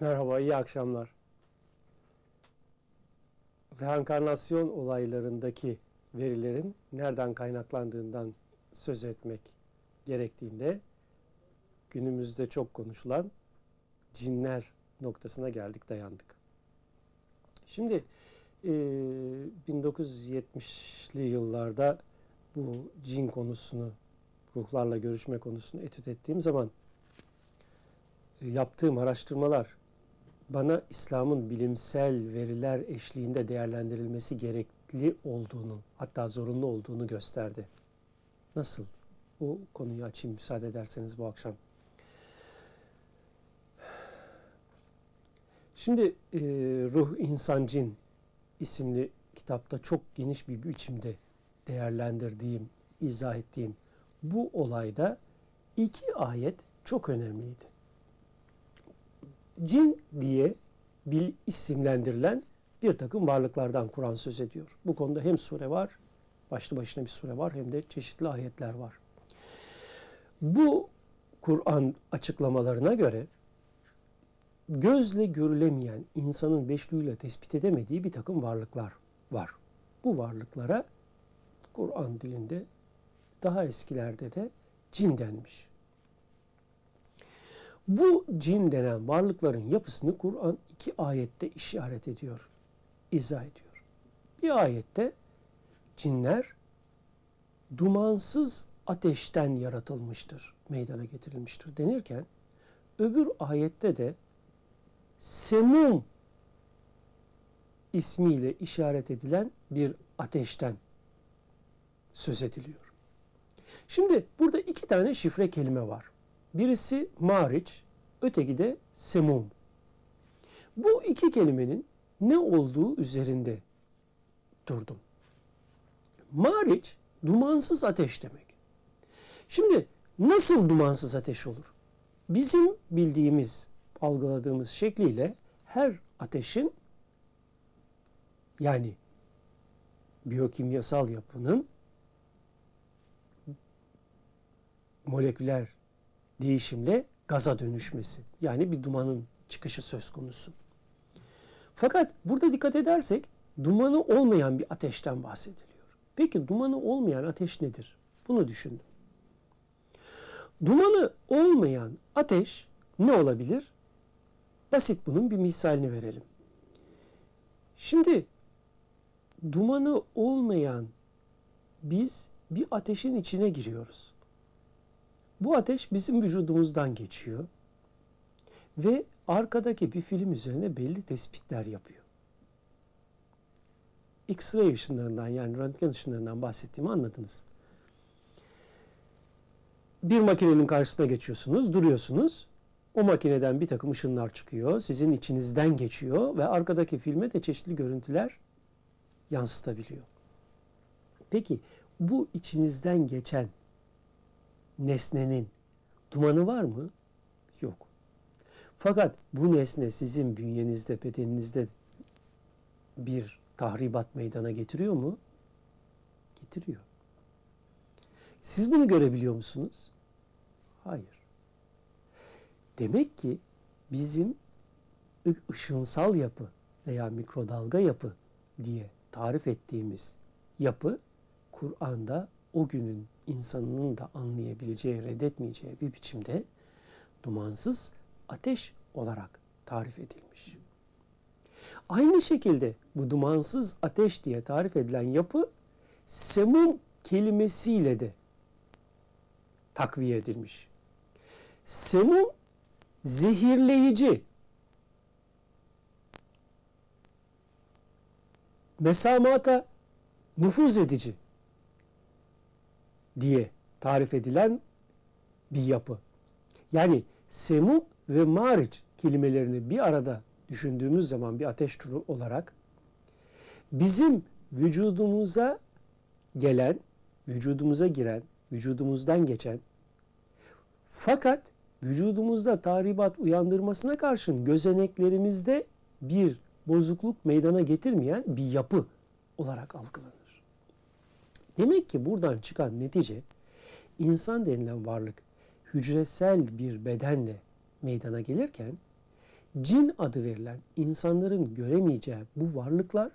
Merhaba, iyi akşamlar. Reenkarnasyon olaylarındaki verilerin nereden kaynaklandığından söz etmek gerektiğinde günümüzde çok konuşulan cinler noktasına geldik, dayandık. Şimdi e, 1970'li yıllarda bu cin konusunu, ruhlarla görüşme konusunu etüt ettiğim zaman yaptığım araştırmalar bana İslam'ın bilimsel veriler eşliğinde değerlendirilmesi gerekli olduğunu, hatta zorunlu olduğunu gösterdi. Nasıl? Bu konuyu açayım müsaade ederseniz bu akşam. Şimdi e, Ruh İnsan Cin isimli kitapta çok geniş bir biçimde değerlendirdiğim, izah ettiğim bu olayda iki ayet çok önemliydi. Cin diye bil isimlendirilen bir takım varlıklardan Kur'an söz ediyor. Bu konuda hem sure var, başlı başına bir sure var hem de çeşitli ayetler var. Bu Kur'an açıklamalarına göre gözle görülemeyen, insanın beşlüğüyle tespit edemediği bir takım varlıklar var. Bu varlıklara Kur'an dilinde daha eskilerde de cin denmiş. Bu cin denen varlıkların yapısını Kur'an iki ayette işaret ediyor, izah ediyor. Bir ayette cinler dumansız ateşten yaratılmıştır, meydana getirilmiştir denirken öbür ayette de semum ismiyle işaret edilen bir ateşten söz ediliyor. Şimdi burada iki tane şifre kelime var. Birisi mariç, öteki de semum. Bu iki kelimenin ne olduğu üzerinde durdum. Mariç, dumansız ateş demek. Şimdi nasıl dumansız ateş olur? Bizim bildiğimiz, algıladığımız şekliyle her ateşin yani biyokimyasal yapının moleküler değişimle gaza dönüşmesi. Yani bir dumanın çıkışı söz konusu. Fakat burada dikkat edersek dumanı olmayan bir ateşten bahsediliyor. Peki dumanı olmayan ateş nedir? Bunu düşündüm. Dumanı olmayan ateş ne olabilir? Basit bunun bir misalini verelim. Şimdi dumanı olmayan biz bir ateşin içine giriyoruz. Bu ateş bizim vücudumuzdan geçiyor ve arkadaki bir film üzerine belli tespitler yapıyor. X-ray ışınlarından yani röntgen ışınlarından bahsettiğimi anladınız. Bir makinenin karşısına geçiyorsunuz, duruyorsunuz. O makineden bir takım ışınlar çıkıyor, sizin içinizden geçiyor ve arkadaki filme de çeşitli görüntüler yansıtabiliyor. Peki bu içinizden geçen nesnenin dumanı var mı? Yok. Fakat bu nesne sizin bünyenizde, bedeninizde bir tahribat meydana getiriyor mu? Getiriyor. Siz bunu görebiliyor musunuz? Hayır. Demek ki bizim ışınsal yapı veya mikrodalga yapı diye tarif ettiğimiz yapı Kur'an'da o günün insanının da anlayabileceği, reddetmeyeceği bir biçimde dumansız ateş olarak tarif edilmiş. Aynı şekilde bu dumansız ateş diye tarif edilen yapı semum kelimesiyle de takviye edilmiş. Semum zehirleyici, mesamata nüfuz edici diye tarif edilen bir yapı. Yani semum ve mariç kelimelerini bir arada düşündüğümüz zaman bir ateş turu olarak bizim vücudumuza gelen, vücudumuza giren, vücudumuzdan geçen fakat vücudumuzda tahribat uyandırmasına karşın gözeneklerimizde bir bozukluk meydana getirmeyen bir yapı olarak algılanır. Demek ki buradan çıkan netice insan denilen varlık hücresel bir bedenle meydana gelirken cin adı verilen insanların göremeyeceği bu varlıklar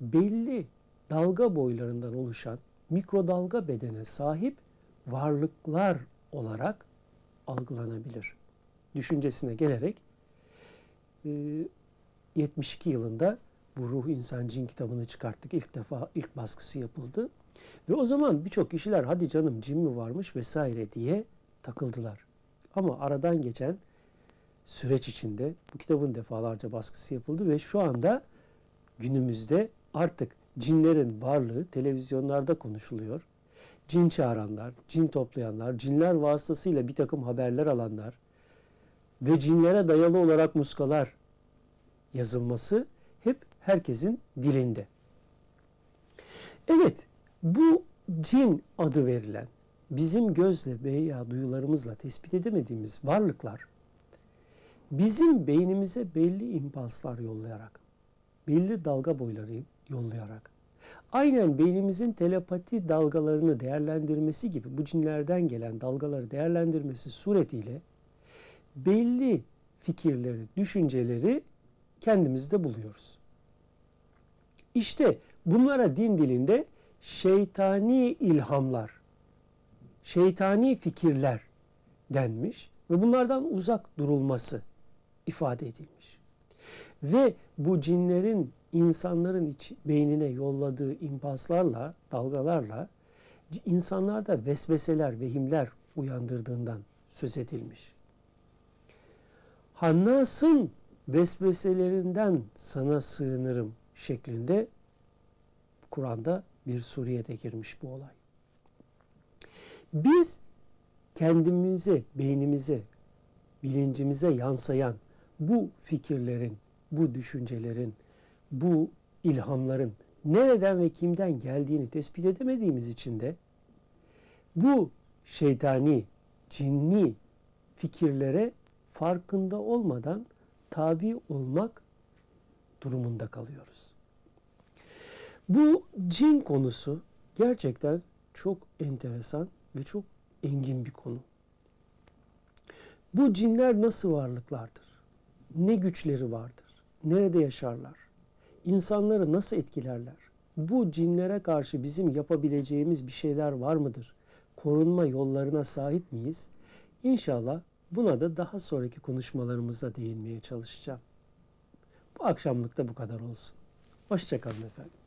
belli dalga boylarından oluşan mikrodalga bedene sahip varlıklar olarak algılanabilir. Düşüncesine gelerek 72 yılında bu Ruh İnsan Cin kitabını çıkarttık. İlk defa ilk baskısı yapıldı. Ve o zaman birçok kişiler hadi canım cin mi varmış vesaire diye takıldılar. Ama aradan geçen süreç içinde bu kitabın defalarca baskısı yapıldı ve şu anda günümüzde artık cinlerin varlığı televizyonlarda konuşuluyor. Cin çağıranlar, cin toplayanlar, cinler vasıtasıyla bir takım haberler alanlar ve cinlere dayalı olarak muskalar yazılması hep herkesin dilinde. Evet, bu cin adı verilen bizim gözle veya duyularımızla tespit edemediğimiz varlıklar bizim beynimize belli impulslar yollayarak, belli dalga boyları yollayarak, aynen beynimizin telepati dalgalarını değerlendirmesi gibi bu cinlerden gelen dalgaları değerlendirmesi suretiyle belli fikirleri, düşünceleri kendimizde buluyoruz. İşte bunlara din dilinde şeytani ilhamlar, şeytani fikirler denmiş ve bunlardan uzak durulması ifade edilmiş. Ve bu cinlerin insanların iç, beynine yolladığı impaslarla, dalgalarla insanlarda vesveseler, vehimler uyandırdığından söz edilmiş. Hannas'ın vesveselerinden sana sığınırım şeklinde Kur'an'da bir suriyete girmiş bu olay. Biz kendimize, beynimize, bilincimize yansıyan bu fikirlerin, bu düşüncelerin, bu ilhamların nereden ve kimden geldiğini tespit edemediğimiz için de bu şeytani, cinni fikirlere farkında olmadan tabi olmak durumunda kalıyoruz. Bu cin konusu gerçekten çok enteresan ve çok engin bir konu. Bu cinler nasıl varlıklardır? Ne güçleri vardır? Nerede yaşarlar? İnsanları nasıl etkilerler? Bu cinlere karşı bizim yapabileceğimiz bir şeyler var mıdır? Korunma yollarına sahip miyiz? İnşallah buna da daha sonraki konuşmalarımızda değinmeye çalışacağım. Bu akşamlık da bu kadar olsun. Hoşçakalın efendim.